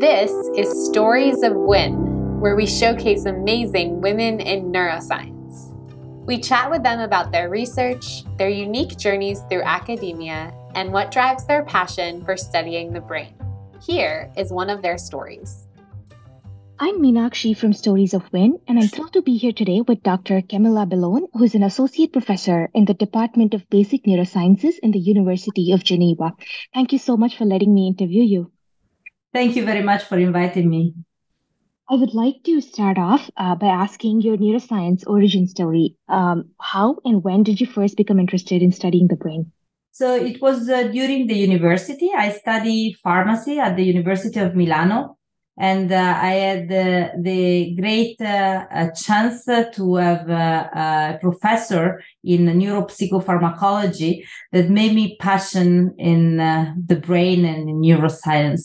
This is Stories of WIN, where we showcase amazing women in neuroscience. We chat with them about their research, their unique journeys through academia, and what drives their passion for studying the brain. Here is one of their stories. I'm Meenakshi from Stories of WIN, and I'm thrilled to be here today with Dr. Camilla Bellone, who's an associate professor in the Department of Basic Neurosciences in the University of Geneva. Thank you so much for letting me interview you. Thank you very much for inviting me. I would like to start off uh, by asking your neuroscience origin story. Um, how and when did you first become interested in studying the brain? So it was uh, during the university. I study pharmacy at the University of Milano and uh, I had the, the great uh, chance to have a, a, professor in neuropsychopharmacology that made me passion in uh, the brain and neuroscience.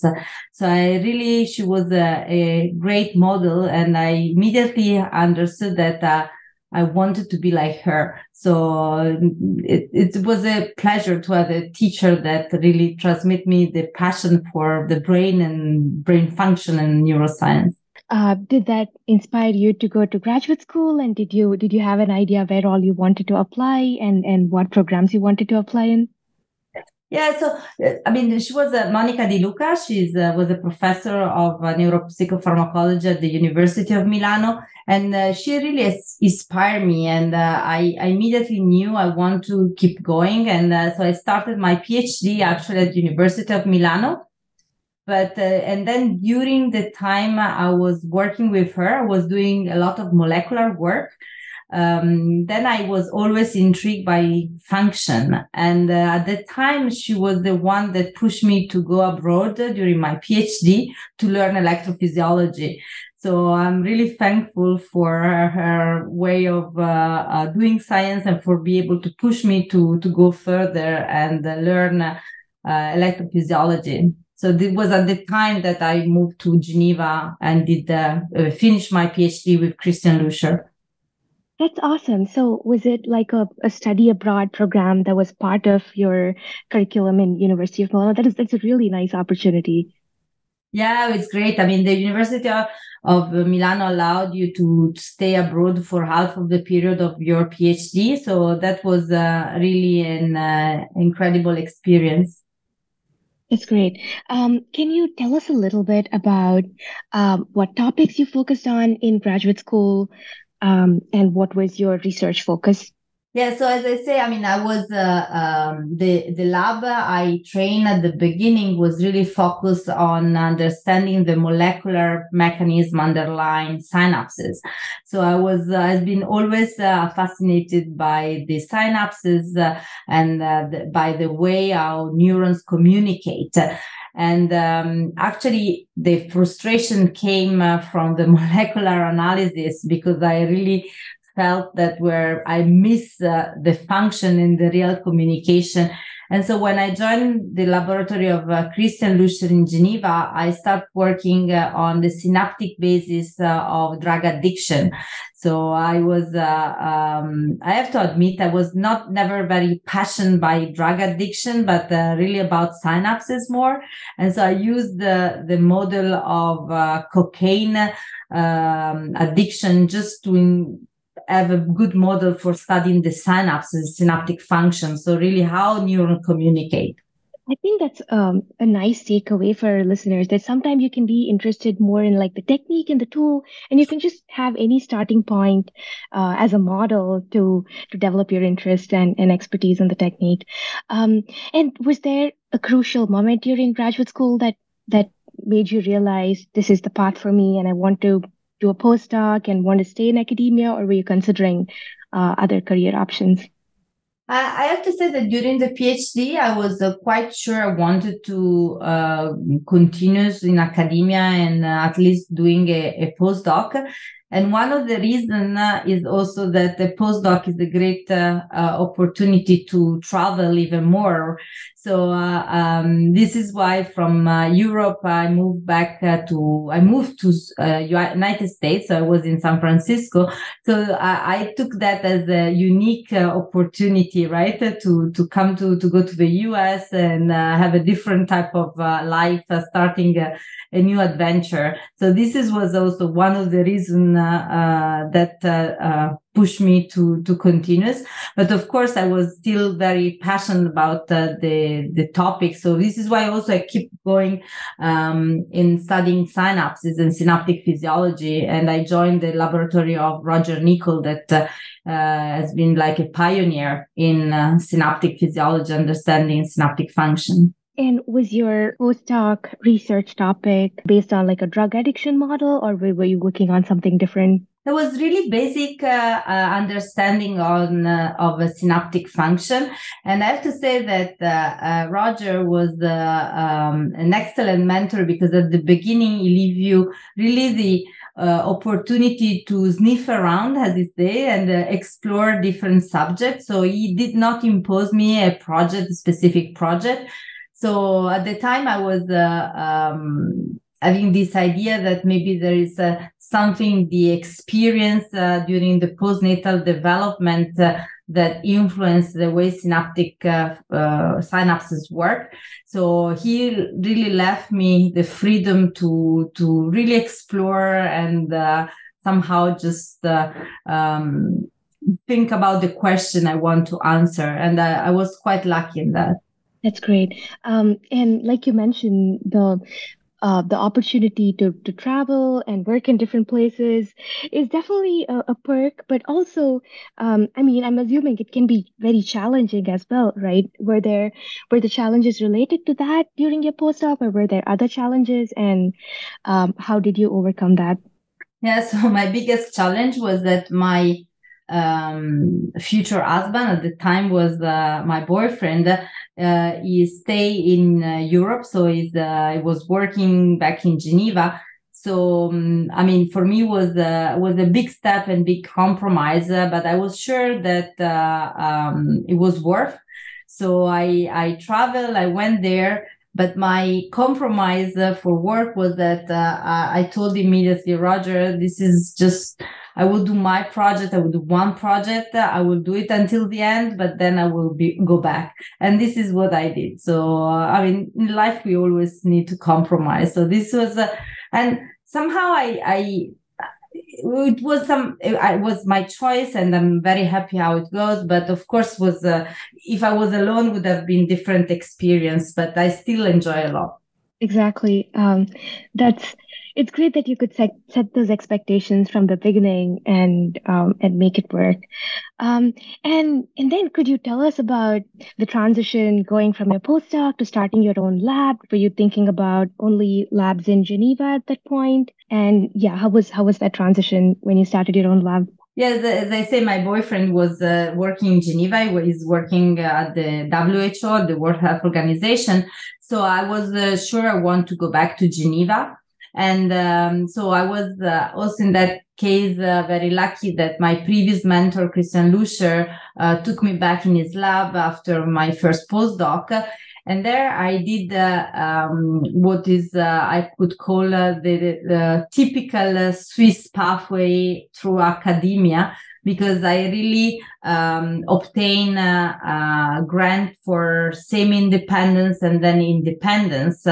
So I really, she was a, a great model, and I immediately understood that uh, I wanted to be like her. So it, it was a pleasure to have a teacher that really transmit me the passion for the brain and brain function and neuroscience. Uh, did that inspire you to go to graduate school? And did you did you have an idea where all you wanted to apply and and what programs you wanted to apply in? Yeah, so uh, I mean, she was uh, Monica Di Luca. She uh, was a professor of uh, neuropsychopharmacology at the University of Milano, and uh, she really inspired me. And uh, I, I, immediately knew I want to keep going, and so I started my PhD actually at University of Milano. But and then during the time I was working with her, I was doing a lot of molecular work um, then I was always intrigued by function. And uh, at that time, she was the one that pushed me to go abroad during my PhD to learn electrophysiology. So I'm really thankful for her way of uh, uh, doing science and for being able to push me to, to go further and learn uh, electrophysiology. So it was at the time that I moved to Geneva and did uh, finish my PhD with Christian Lüscher. That's awesome. So, was it like a, a study abroad program that was part of your curriculum in University of Milano? That is that's a really nice opportunity. Yeah, it's great. I mean, the University of Milano allowed you to stay abroad for half of the period of your PhD, so that was uh, really an uh, incredible experience. That's great. Um, can you tell us a little bit about um, what topics you focused on in graduate school? Um, and what was your research focus? Yeah, so as I say, I mean, I was uh, um, the the lab I trained at the beginning was really focused on understanding the molecular mechanism underlying synapses. So I was uh, I've been always uh, fascinated by the synapses uh, and uh, the, by the way how neurons communicate. And um, actually, the frustration came uh, from the molecular analysis because I really felt that where I miss uh, the function in the real communication. And so when I joined the laboratory of uh, Christian Lüscher in Geneva, I started working uh, on the synaptic basis uh, of drug addiction. So I was, uh, um, I have to admit, I was not never very passionate by drug addiction, but uh, really about synapses more. And so I used the, the model of uh, cocaine um, addiction just to in, have a good model for studying the synapses, synaptic function. So really how neurons communicate. I think that's um, a nice takeaway for listeners that sometimes you can be interested more in like the technique and the tool, and you can just have any starting point uh, as a model to to develop your interest and, and expertise in the technique. Um, and was there a crucial moment during graduate school that that made you realize this is the path for me and I want to do a postdoc and want to stay in academia, or were you considering uh, other career options? I have to say that during the PhD, I was uh, quite sure I wanted to uh, continue in academia and uh, at least doing a, a postdoc. And one of the reasons uh, is also that the postdoc is a great uh, uh, opportunity to travel even more. So uh, um, this is why from uh, Europe I moved back uh, to I moved to United States. So I was in San Francisco. So I, I took that as a unique opportunity, right, to to come to to go to the U.S. and have a different type of life, starting a new adventure. So this is was also one of the reasons uh, uh, that uh, uh, pushed me to to continuous. But of course, I was still very passionate about uh, the the topic. So this is why also I keep going um, in studying synapses and synaptic physiology. And I joined the laboratory of Roger Nicoll that uh, has been like a pioneer in synaptic physiology, understanding synaptic function. And was your postdoc research topic based on like a drug addiction model, or were you working on something different? It was really basic uh, uh, understanding on uh, of a synaptic function, and I have to say that uh, uh, Roger was uh, um, an excellent mentor because at the beginning he gave you really the opportunity to sniff around, as he say, and explore different subjects. So he did not impose me a project, specific project so at the time, I was uh, um, having this idea that maybe there is uh, something the experience uh, during the postnatal development uh, that influence the way synaptic uh, uh, synapses work. So he really left me the freedom to to really explore and somehow just um, think about the question I want to answer. And I, I was quite lucky in that. That's great. Um, and like you mentioned, the uh, the opportunity to to travel and work in different places is definitely a, a perk, but also, um, I mean, I'm assuming it can be very challenging as well, right? Were there were the challenges related to that during your postdoc, or were there other challenges, and um, how did you overcome that? Yeah, so my biggest challenge was that my um, future husband at the time was uh, my boyfriend. Uh, he stay in uh, Europe, so he's uh, he was working back in Geneva. So um, I mean, for me was uh, was a big step and big compromise, uh, but I was sure that um, it was worth. So I I traveled, I went there, but my compromise for work was that I told immediately, Roger, this is just I will do my project. I will do one project. I will do it until the end, but then I will be go back. And this is what I did. So uh, I mean, in life we always need to compromise. So this was, uh, and somehow I, I it was some it was my choice and i'm very happy how it goes but of course was uh, if i was alone would have been different experience but i still enjoy a lot. Exactly. Um, that's it's great that you could set set those expectations from the beginning and um, and make it work. Um, and and then could you tell us about the transition going from your postdoc to starting your own lab? Were you thinking about only labs in Geneva at that point? And yeah, how was how was that transition when you started your own lab? Yes, as I say, my boyfriend was uh, working in Geneva. He's working at the WHO, the World Health Organization. So I was uh, sure I want to go back to Geneva. And um, so I was uh, also in that case uh, very lucky that my previous mentor, Christian Luscher, uh, took me back in his lab after my first postdoc. And there I did uh, um, what is uh, I could call uh, the, the, typical Swiss pathway through academia because I really um, obtain a, a, grant for semi-independence and then independence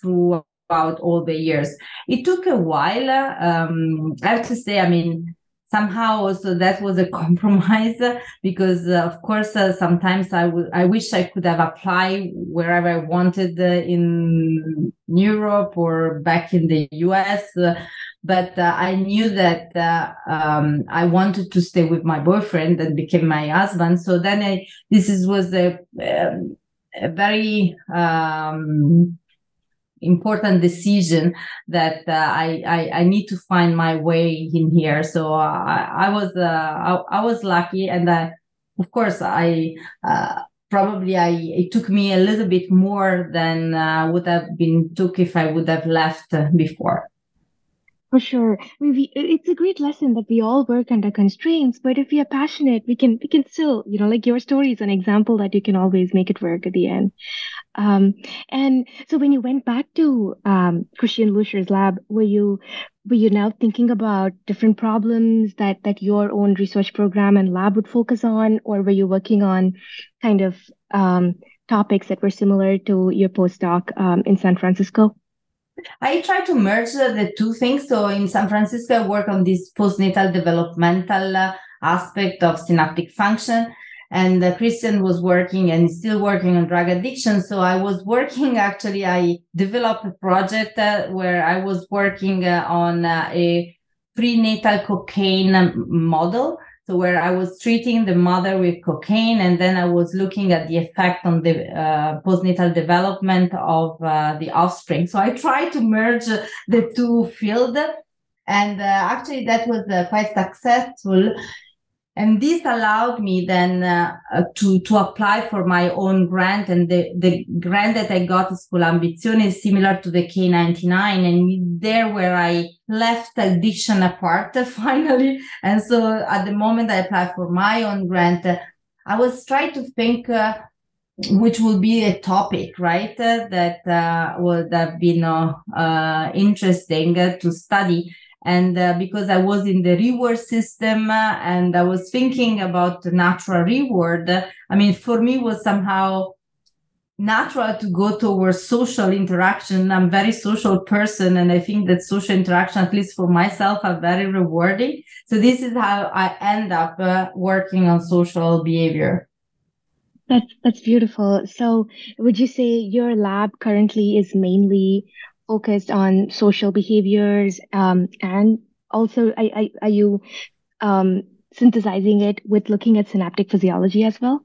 through about all the years. It took a while. Um, I have to say, I mean, somehow also that was a compromise because uh, of course uh, sometimes I would I wish I could have applied wherever I wanted uh, in Europe or back in the US uh, but uh, I knew that uh, um, I wanted to stay with my boyfriend that became my husband so then I, this is was a, um, a very um, important decision that uh, I, I, I need to find my way in here. So uh, I, I was uh, I, I, was lucky, and uh, of course I uh, probably I it took me a little bit more than would have been took if I would have left before. For sure. I mean, we, it's a great lesson that we all work under constraints, but if we are passionate, we can we can still, you know, like your story is an example that you can always make it work at the end. Um, and so when you went back to um, Christian Luscher's lab, were you were you now thinking about different problems that that your own research program and lab would focus on, or were you working on kind of um, topics that were similar to your postdoc um, in San Francisco? I try to merge the two things. So in San Francisco, I work on this postnatal developmental uh, aspect of synaptic function. And uh, Christian was working and still working on drug addiction. So I was working actually, I developed a project uh, where I was working uh, on uh, a prenatal cocaine model. So where I was treating the mother with cocaine, and then I was looking at the effect on the uh, postnatal development of uh, the offspring. So I tried to merge the two fields, and actually that was quite successful and this allowed me then uh, uh, to to apply for my own grant. And the, the grant that i got is ambizione is similar to the k99 and there where i left addiction apart finally. And so at the moment i applied for my own grant uh, i was trying to think uh, which would be a topic right uh, that uh, would have been interesting to study and uh, because i was in the reward system uh, and i was thinking about the natural reward i mean for me was somehow natural to go towards social interaction. I'm very social person and i think that social interaction at least for myself are very rewarding. So this is how i end up uh, working on social behavior. That's that's beautiful. So would you say your lab currently is mainly focused on social behaviors um, and also are, are you um, synthesizing it with looking at synaptic physiology as well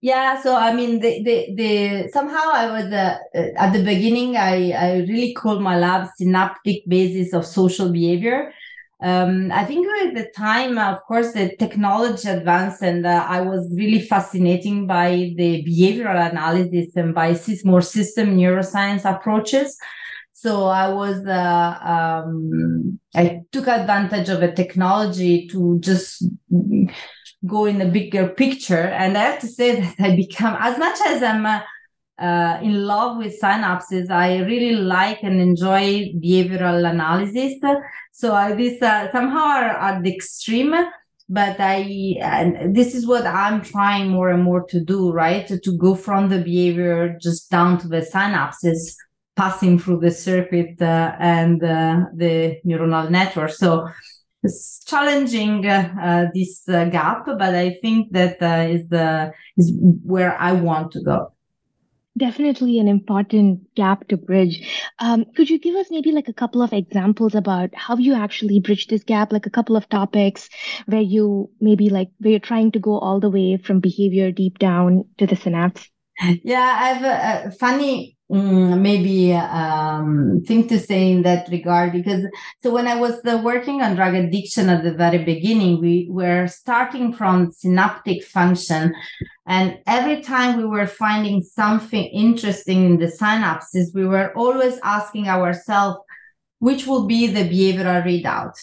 yeah so i mean the the, the somehow i was uh, at the beginning i i really called my lab synaptic basis of social behavior um, I think at the time, of course, the technology advanced, and uh, I was really fascinating by the behavioral analysis and by more system neuroscience approaches. So I was, uh, um, I took advantage of a technology to just go in a bigger picture. And I have to say that I become, as much as I'm uh, uh, in love with synapses, I really like and enjoy behavioral analysis. So I, this uh, somehow are at the extreme but i and this is what i'm trying more and more to do right to, to go from the behavior just down to the synapses passing through the circuit uh, and uh, the neuronal network. So it's challenging uh, uh this uh, gap, but I think that uh, is the is where I want to go. Definitely an important gap to bridge. Um, could you give us maybe like a couple of examples about how you actually bridge this gap, like a couple of topics where you maybe like where you're trying to go all the way from behavior deep down to the synapse? Yeah, I have a, a funny Mm, maybe um, thing to say in that regard because so when I was uh, working on drug addiction at the very beginning, we were starting from synaptic function, and every time we were finding something interesting in the synapses, we were always asking ourselves which will be the behavioral readout.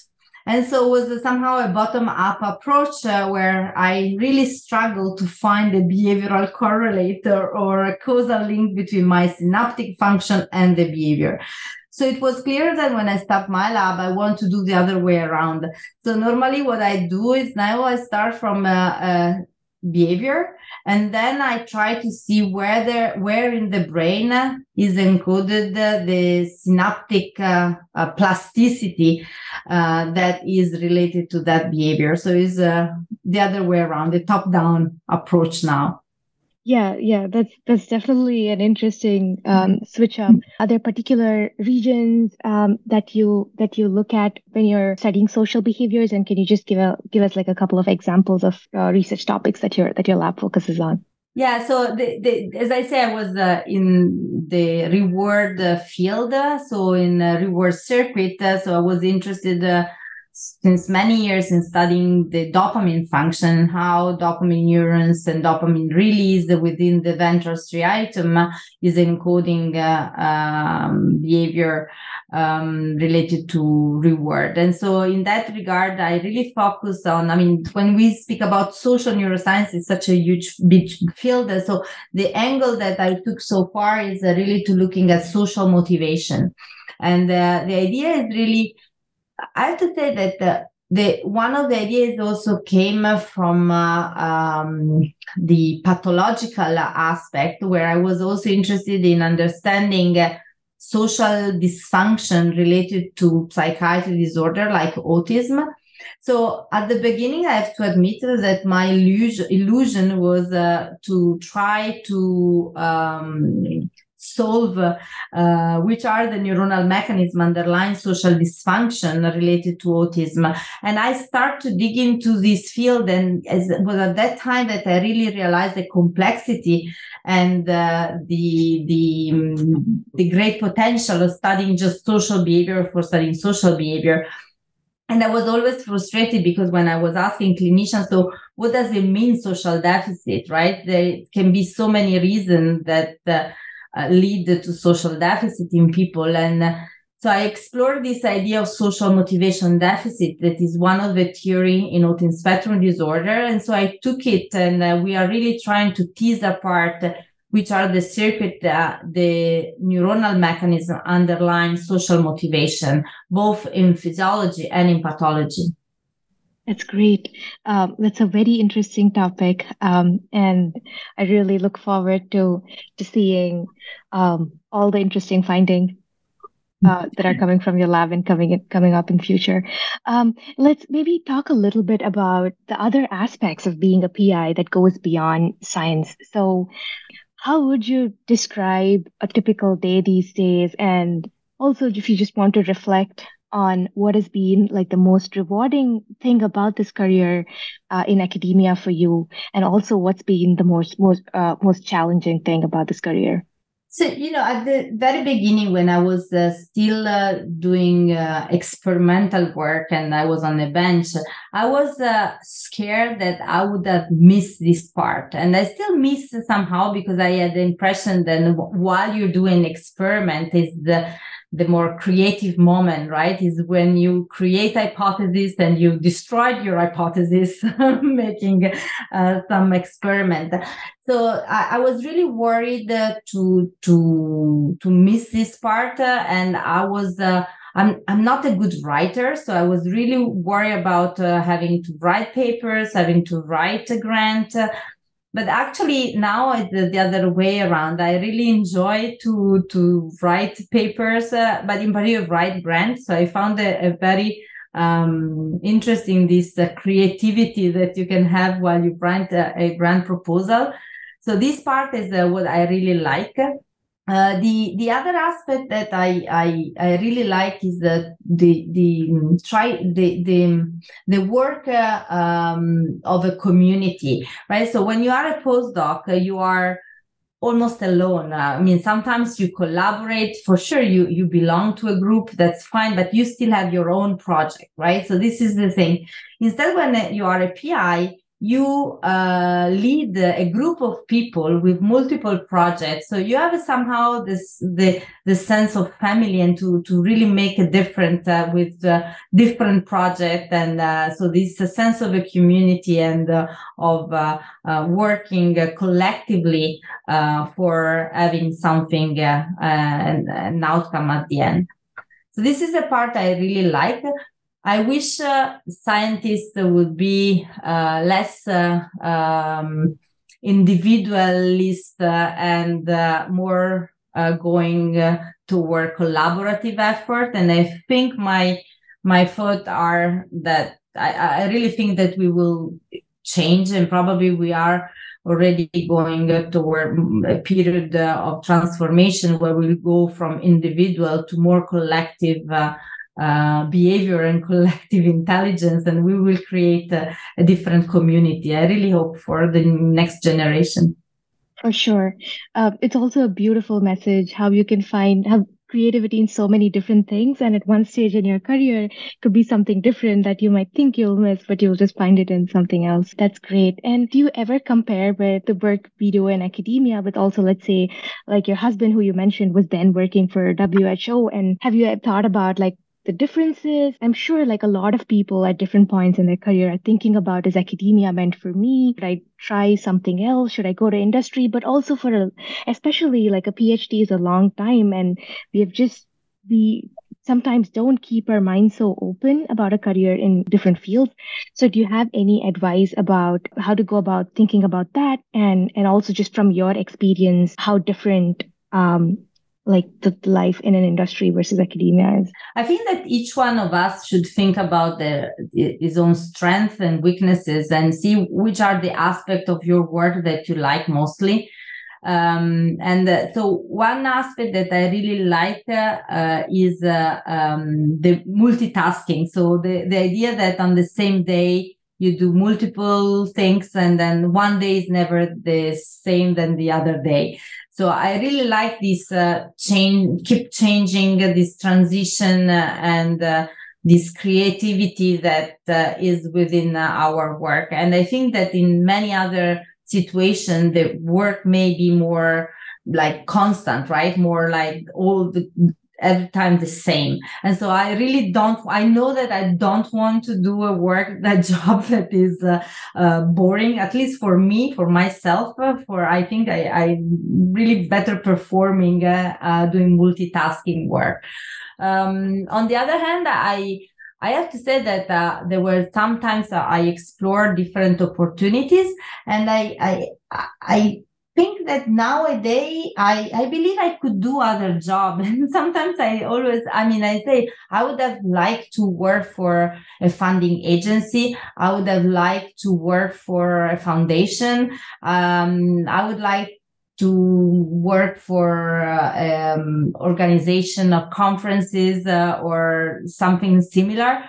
And so it was somehow a bottom up approach uh, where I really struggled to find a behavioral correlator or a causal link between my synaptic function and the behavior. So it was clear that when I start my lab, I want to do the other way around. So normally what I do is now I start from a, a behavior. And then i try to see where there where in the brain is encoded the, the synaptic uh, uh, plasticity uh, that is related to that behavior. So it's uh, the other way around the top down approach now yeah, yeah, that's that's definitely an interesting um, switch up. Are there particular regions um, that you that you look at when you're studying social behaviors, and can you just give a give us like a couple of examples of uh, research topics that your that your lab focuses on? Yeah, so the, the, as I say, I was uh, in the reward uh, field, so in reward circuit. Uh, so I was interested uh, since many years in studying the dopamine function, how dopamine neurons and dopamine release within the ventral striatum is encoding uh, um, behavior um, related to reward. And so, in that regard, I really focus on. I mean, when we speak about social neuroscience, it's such a huge, big field. And so, the angle that I took so far is uh, really to looking at social motivation. And uh, the idea is really I have to say that the, the one of the ideas also came from uh, um, the pathological aspect, where I was also interested in understanding social dysfunction related to psychiatric disorder like autism. So at the beginning, I have to admit that my illusion, illusion was uh, to try to um, solve uh, which are the neuronal mechanism underlying social dysfunction related to autism. And i start to dig into this field and as was at that time that i really realized the complexity and uh, the the um, the great potential of studying just social behavior for studying social behavior. And i was always frustrated because when i was asking clinicians so what does it mean social deficit? Right? There can be so many reasons that uh, uh, lead to social deficit in people. And uh, so I explored this idea of social motivation deficit that is one of the theory in autism spectrum disorder. And so I took it and uh, we are really trying to tease apart which are the circuit, uh, the neuronal mechanism underlying social motivation, both in physiology and in pathology. That's great. Um, that's a very interesting topic, um, and I really look forward to to seeing um, all the interesting findings uh, that are coming from your lab and coming in, coming up in future. Um, let's maybe talk a little bit about the other aspects of being a PI that goes beyond science. So, how would you describe a typical day these days? And also, if you just want to reflect on what has been like the most rewarding thing about this career uh, in academia for you, and also what's been the most most uh, most challenging thing about this career. So, you know, at the very beginning, when I was uh, still uh, doing uh, experimental work and I was on the bench, I was uh, scared that I would have missed this part. And I still miss somehow because I had the impression that while you're doing experiment is the the more creative moment, right? Is when you create hypothesis and you destroy your hypothesis, making uh, some experiment. So I, I was really worried uh, to to to miss this part, uh, and I was. Uh, I'm I'm not a good writer, so I was really worried about uh, having to write papers, having to write a grant, but actually now it's the, the, other way around. I really enjoy to to write papers uh, but in particular write grants. So i found a, a very um, interesting this uh, creativity that you can have while you write a, grant proposal. So this part is uh, what i really like uh, the the other aspect that I, I I really like is the the the try the the the work uh, um, of a community, right? So when you are a postdoc, uh, you are almost alone. Uh, I mean, sometimes you collaborate. For sure, you you belong to a group. That's fine, but you still have your own project, right? So this is the thing. Instead, when you are a PI, you uh, lead a group of people with multiple projects. So you have somehow this the the sense of family and to to really make a difference uh, with uh, different projects and uh, so this is a sense of a community and uh, of uh, working collectively for having something an, an outcome at the end. So this is the part i really like I wish uh, scientists would be uh, less uh, um, individualist uh, and uh, more uh, going toward collaborative effort. And I think my my thoughts are that I, I really think that we will change, and probably we are already going toward a period of transformation where we'll go from individual to more collective uh, behavior and collective intelligence, and we will create a, a different community. I really hope for the next generation. For sure. Uh, it's also a beautiful message how you can find have creativity in so many different things. And at one stage in your career, could be something different that you might think you'll miss, but you'll just find it in something else. That's great. And do you ever compare with the work we do in academia with also, let's say, like your husband, who you mentioned was then working for WHO? And have you thought about like the differences. I'm sure like a lot of people at different points in their career are thinking about is academia meant for me? Should I try something else? Should I go to industry? But also for a, especially like a PhD is a long time and we have just, we sometimes don't keep our minds so open about a career in different fields. So do you have any advice about how to go about thinking about that? And, and also just from your experience, how different, um, like the life in an industry versus academia is? I think that each one of us should think about the, his own strengths and weaknesses and see which are the aspects of your work that you like mostly. Um, and uh, so one aspect that I really like uh, is uh, um, the multitasking. So the, the idea that on the same day you do multiple things and then one day is never the same than the other day so i really like this uh, change keep changing uh, this transition uh, and uh, this creativity that uh, is within uh, our work. And i think that in many other situations the work may be more like constant right? More like all the every time the same. And so i really don't i know that i don't want to do a work that job that is uh, uh, boring at least for me for myself uh, for i think i i really better performing uh, uh, doing multitasking work. Um, on the other hand i I have to say that uh, there were sometimes I explored different opportunities, and I I I think that nowadays I, I believe I could do other job. And sometimes I always, I mean, I say I would have liked to work for a funding agency. I would have liked to work for a foundation. Um, I would like to work for uh, um, organization of conferences uh, or something similar.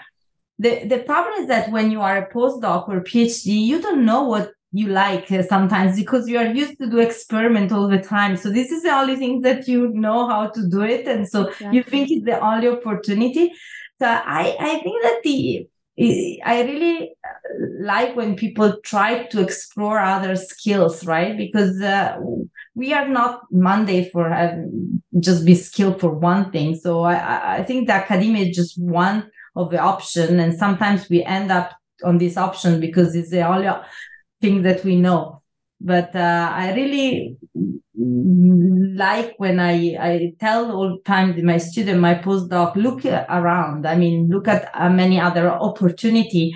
The, the problem is that when you are a postdoc or PhD, you don't know what you like uh, sometimes because you are used to do experiment all the time so this is the only thing that you know how to do it and so exactly. you think it's the only opportunity so i i think that the I really uh, like when people try to explore other skills, right? Because uh, we are not Monday for having just be skilled for one thing. So I, I think the academia is just one of the option, and sometimes we end up on this option because it's the only thing that we know. But uh, I really like when I, I tell all the time my student, my postdoc, look around. I mean, look at uh, many other opportunity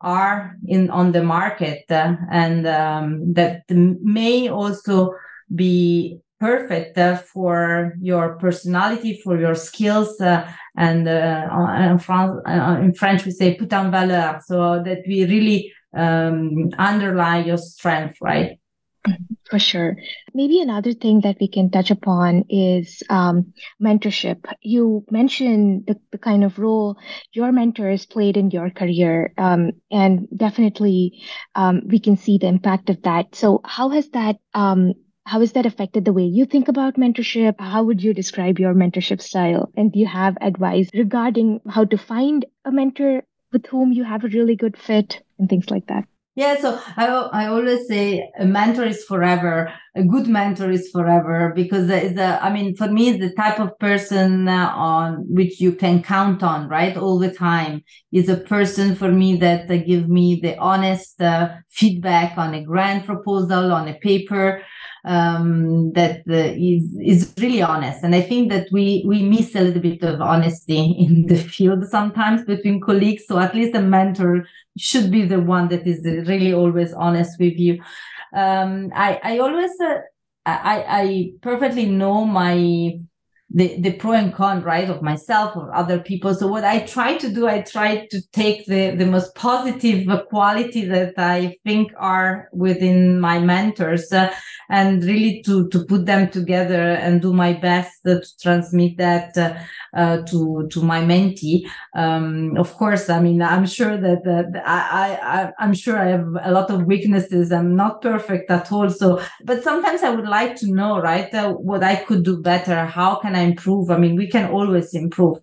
are in on the market uh, and um, that may also be perfect uh, for your personality, for your skills, uh, and uh, in, France, uh, in French we say "put en valeur," so that we really um, underlie your strength, right? For sure. Maybe another thing that we can touch upon is um, mentorship. You mentioned the, the kind of role your mentors played in your career, um, and definitely um, we can see the impact of that. So, how has that um, how has that affected the way you think about mentorship? How would you describe your mentorship style? And do you have advice regarding how to find a mentor with whom you have a really good fit and things like that. Yeah, so I, I always say a mentor is forever. A good mentor is forever because it's a, I mean, for me, it's the type of person uh, on which you can count on, right? All the time. Is a person for me that uh, give me the honest uh, feedback on a grant proposal, on a paper, um, that uh, is is really honest. And I think that we we miss a little bit of honesty in the field sometimes between colleagues. So at least a mentor should be the one that is really always honest with you. Um, I I always uh, I I perfectly know my the the pro and con right of myself or other people. So what i try to do i try to take the the most positive quality that i think are within my mentors uh, and really to to put them together and do my best to transmit that uh, uh, to to my mentee. Um, of course i mean i'm sure that, that I, I i'm sure i have a lot of weaknesses. I'm not perfect at all. So but sometimes i would like to know right uh, what i could do better. How can i improve i mean we can always improve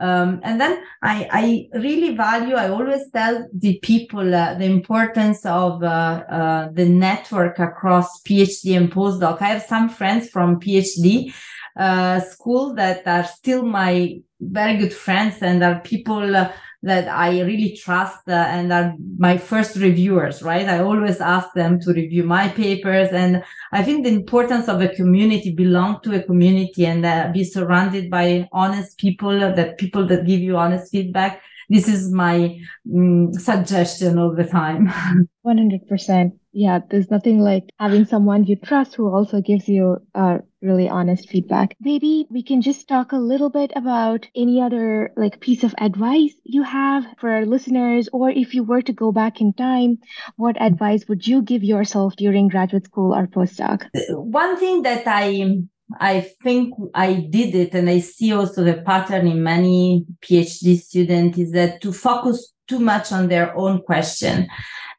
um, and then I, I really value, I always tell the people uh, the importance of uh, uh, the network across PhD and postdoc. I have some friends from PhD uh, school that are still my very good friends and are people uh, that I really trust uh, and are my first reviewers, right? I always ask them to review my papers. And I think the importance of a community, belong to a community and uh, be surrounded by honest people, that people that give you honest feedback. This is my um, suggestion all the time. 100%. Yeah, there's nothing like having someone you trust who also gives you uh, really honest feedback. Maybe we can just talk a little bit about any other like piece of advice you have for our listeners, or if you were to go back in time, what advice would you give yourself during graduate school or postdoc? One thing that I I think I did it, and I see also the pattern in many PhD students is that to focus too much on their own question.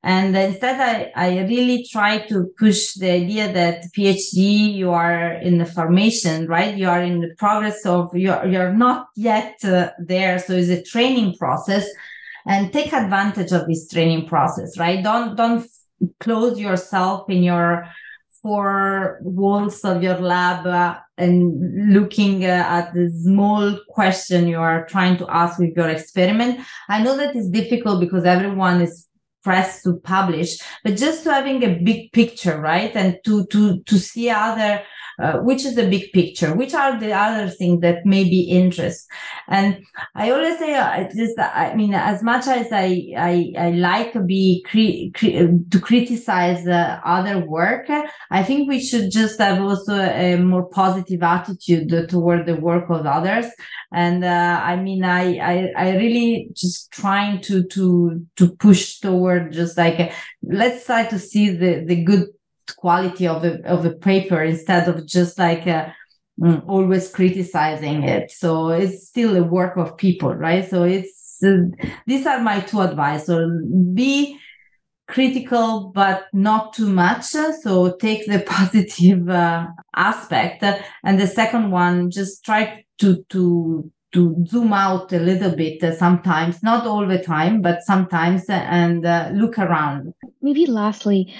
And instead, I, I really try to push the idea that PhD, you are in the formation, right? You are in the progress of, you're, you're not yet uh, there. So it's a training process and take advantage of this training process, right? Don't, don't close yourself in your four walls of your lab uh, and looking uh, at the small question you are trying to ask with your experiment. I know that is difficult because everyone is pressed to publish, but just to having a big picture, right? And to, to, to see other uh, which is the big picture? Which are the other things that may be interest? And i always say uh, just i mean as much as i i, I like be cre- cre- to criticize uh, other work i think we should just have also a more positive attitude toward the work of others. And uh, i mean I, I i really just trying to to to push toward just like let's try to see the the good quality of a of a paper instead of just like uh, mm, always criticizing it. So it's still a work of people, right? So it's uh, these are my two advice. So be critical but not too much so take the positive uh, aspect and the second one just try to to to zoom out a little bit uh, sometimes not all the time but sometimes uh, and uh, look around. Maybe lastly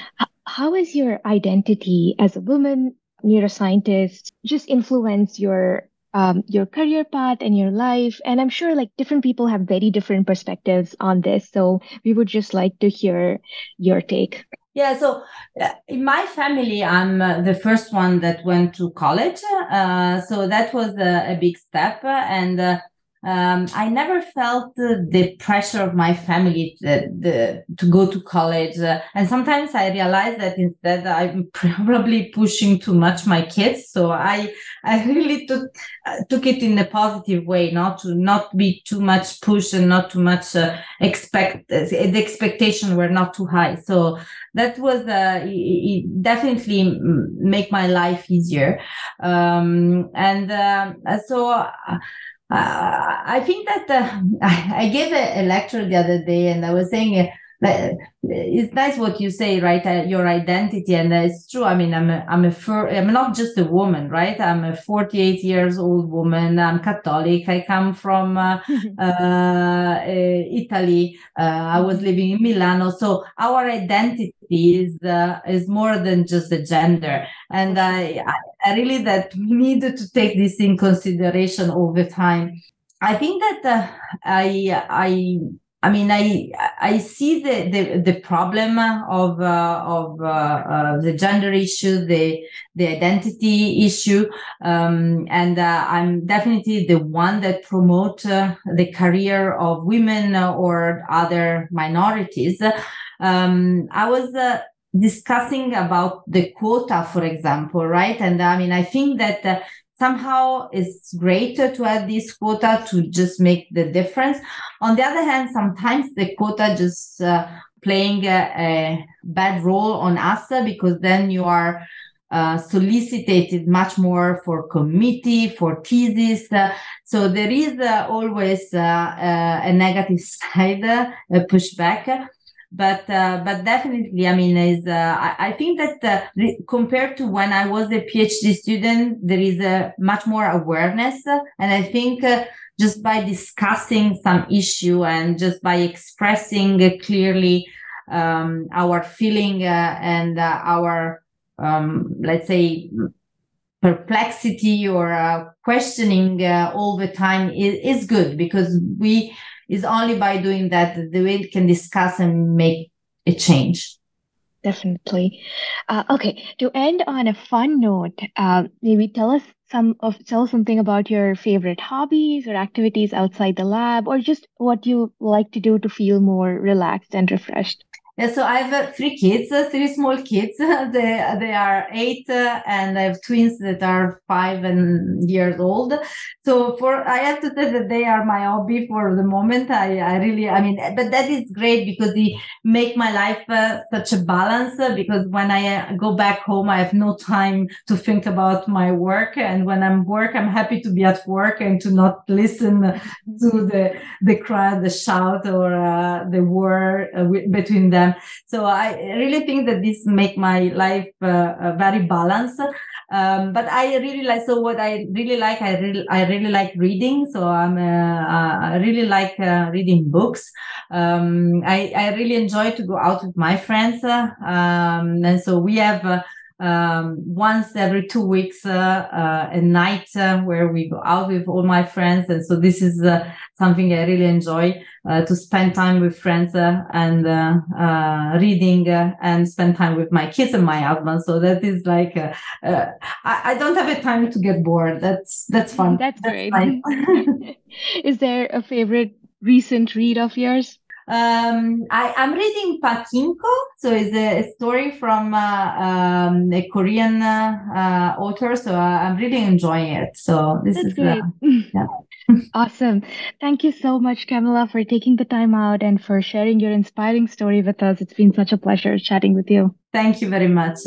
how has your identity as a woman neuroscientist just influenced your um, your career path and your life? And i'm sure like different people have very different perspectives on this so we would just like to hear your take yeah so uh, in my family i'm uh, the first one that went to college uh, so that was a, a big step and uh, um, I never felt the, the, pressure of my family to, the, to go to college. Uh, and sometimes I realize that instead I'm probably pushing too much my kids. So I, I really took, uh, took it in a positive way, not to not be too much pushed and not too much uh, expect, uh, the expectation were not too high. So that was, uh, it, it definitely make my life easier. Um, and, um, so, uh, uh, I think that uh, I, gave a, a, lecture the other day and I was saying uh, that it's nice what you say, right? Uh, your identity, and it's true. I mean, I'm a, I'm a fur, I'm not just a woman, right? I'm a 48 years old woman. I'm Catholic. I come from uh, uh, Italy. I was living in Milano, so our identity is is more than just the gender, and I really that we need to take this in consideration all the time. I think that uh, I I I mean, I I see the the, the problem of uh, of uh, uh, the gender issue, the the identity issue, um, and uh, I'm definitely the one that promote uh, the career of women or other minorities. Um, I was discussing about the quota, for example, right? And I mean, I think that somehow it's great to add this quota to just make the difference. On the other hand, sometimes the quota just uh, playing a, a, bad role on us because then you are uh, solicited much more for committee, for thesis. Uh, so there is uh, always uh, uh, a negative side, a pushback but uh, but definitely i mean is uh, I, I, think that uh, re- compared to when i was a phd student there is a much more awareness. And i think uh, just by discussing some issue and just by expressing clearly um, our feeling uh, and uh, our um, let's say perplexity or questioning all the time is, is good because we is only by doing that that we can discuss and make a change. Definitely. Uh, okay. To end on a fun note, uh, maybe tell us some of tell us something about your favorite hobbies or activities outside the lab, or just what you like to do to feel more relaxed and refreshed. Yeah, so I have uh, three kids, uh, three small kids. they they are eight, uh, and I have twins that are five and years old. So for I have to say that they are my hobby for the moment. I I really I mean, but that is great because they make my life uh, such a balance. Uh, because when I uh, go back home, I have no time to think about my work, and when I'm work, I'm happy to be at work and to not listen to the the crowd, the shout or the war between them so I really think that this make my life uh, uh, very balanced. Um, but I really like so what I really like I really I really like reading. So I'm uh, uh, I really like uh, reading books. Um, I I really enjoy to go out with my friends um, and so we have um, once every two weeks uh, uh, a night uh, where we go out with all my friends. And so this is uh, something i really enjoy uh, to spend time with friends uh, and reading and spend time with my kids and my husband. So that is like I, I, don't have a time to get bored. That's that's fun. That's, that's great. is there a favorite recent read of yours um, I, am reading Pachinko, so it's a, a story from uh, um, a Korean uh, uh, author. So I'm really enjoying it. So this That's is uh, great. yeah. awesome. Thank you so much, Camilla, for taking the time out and for sharing your inspiring story with us. It's been such a pleasure chatting with you. Thank you very much.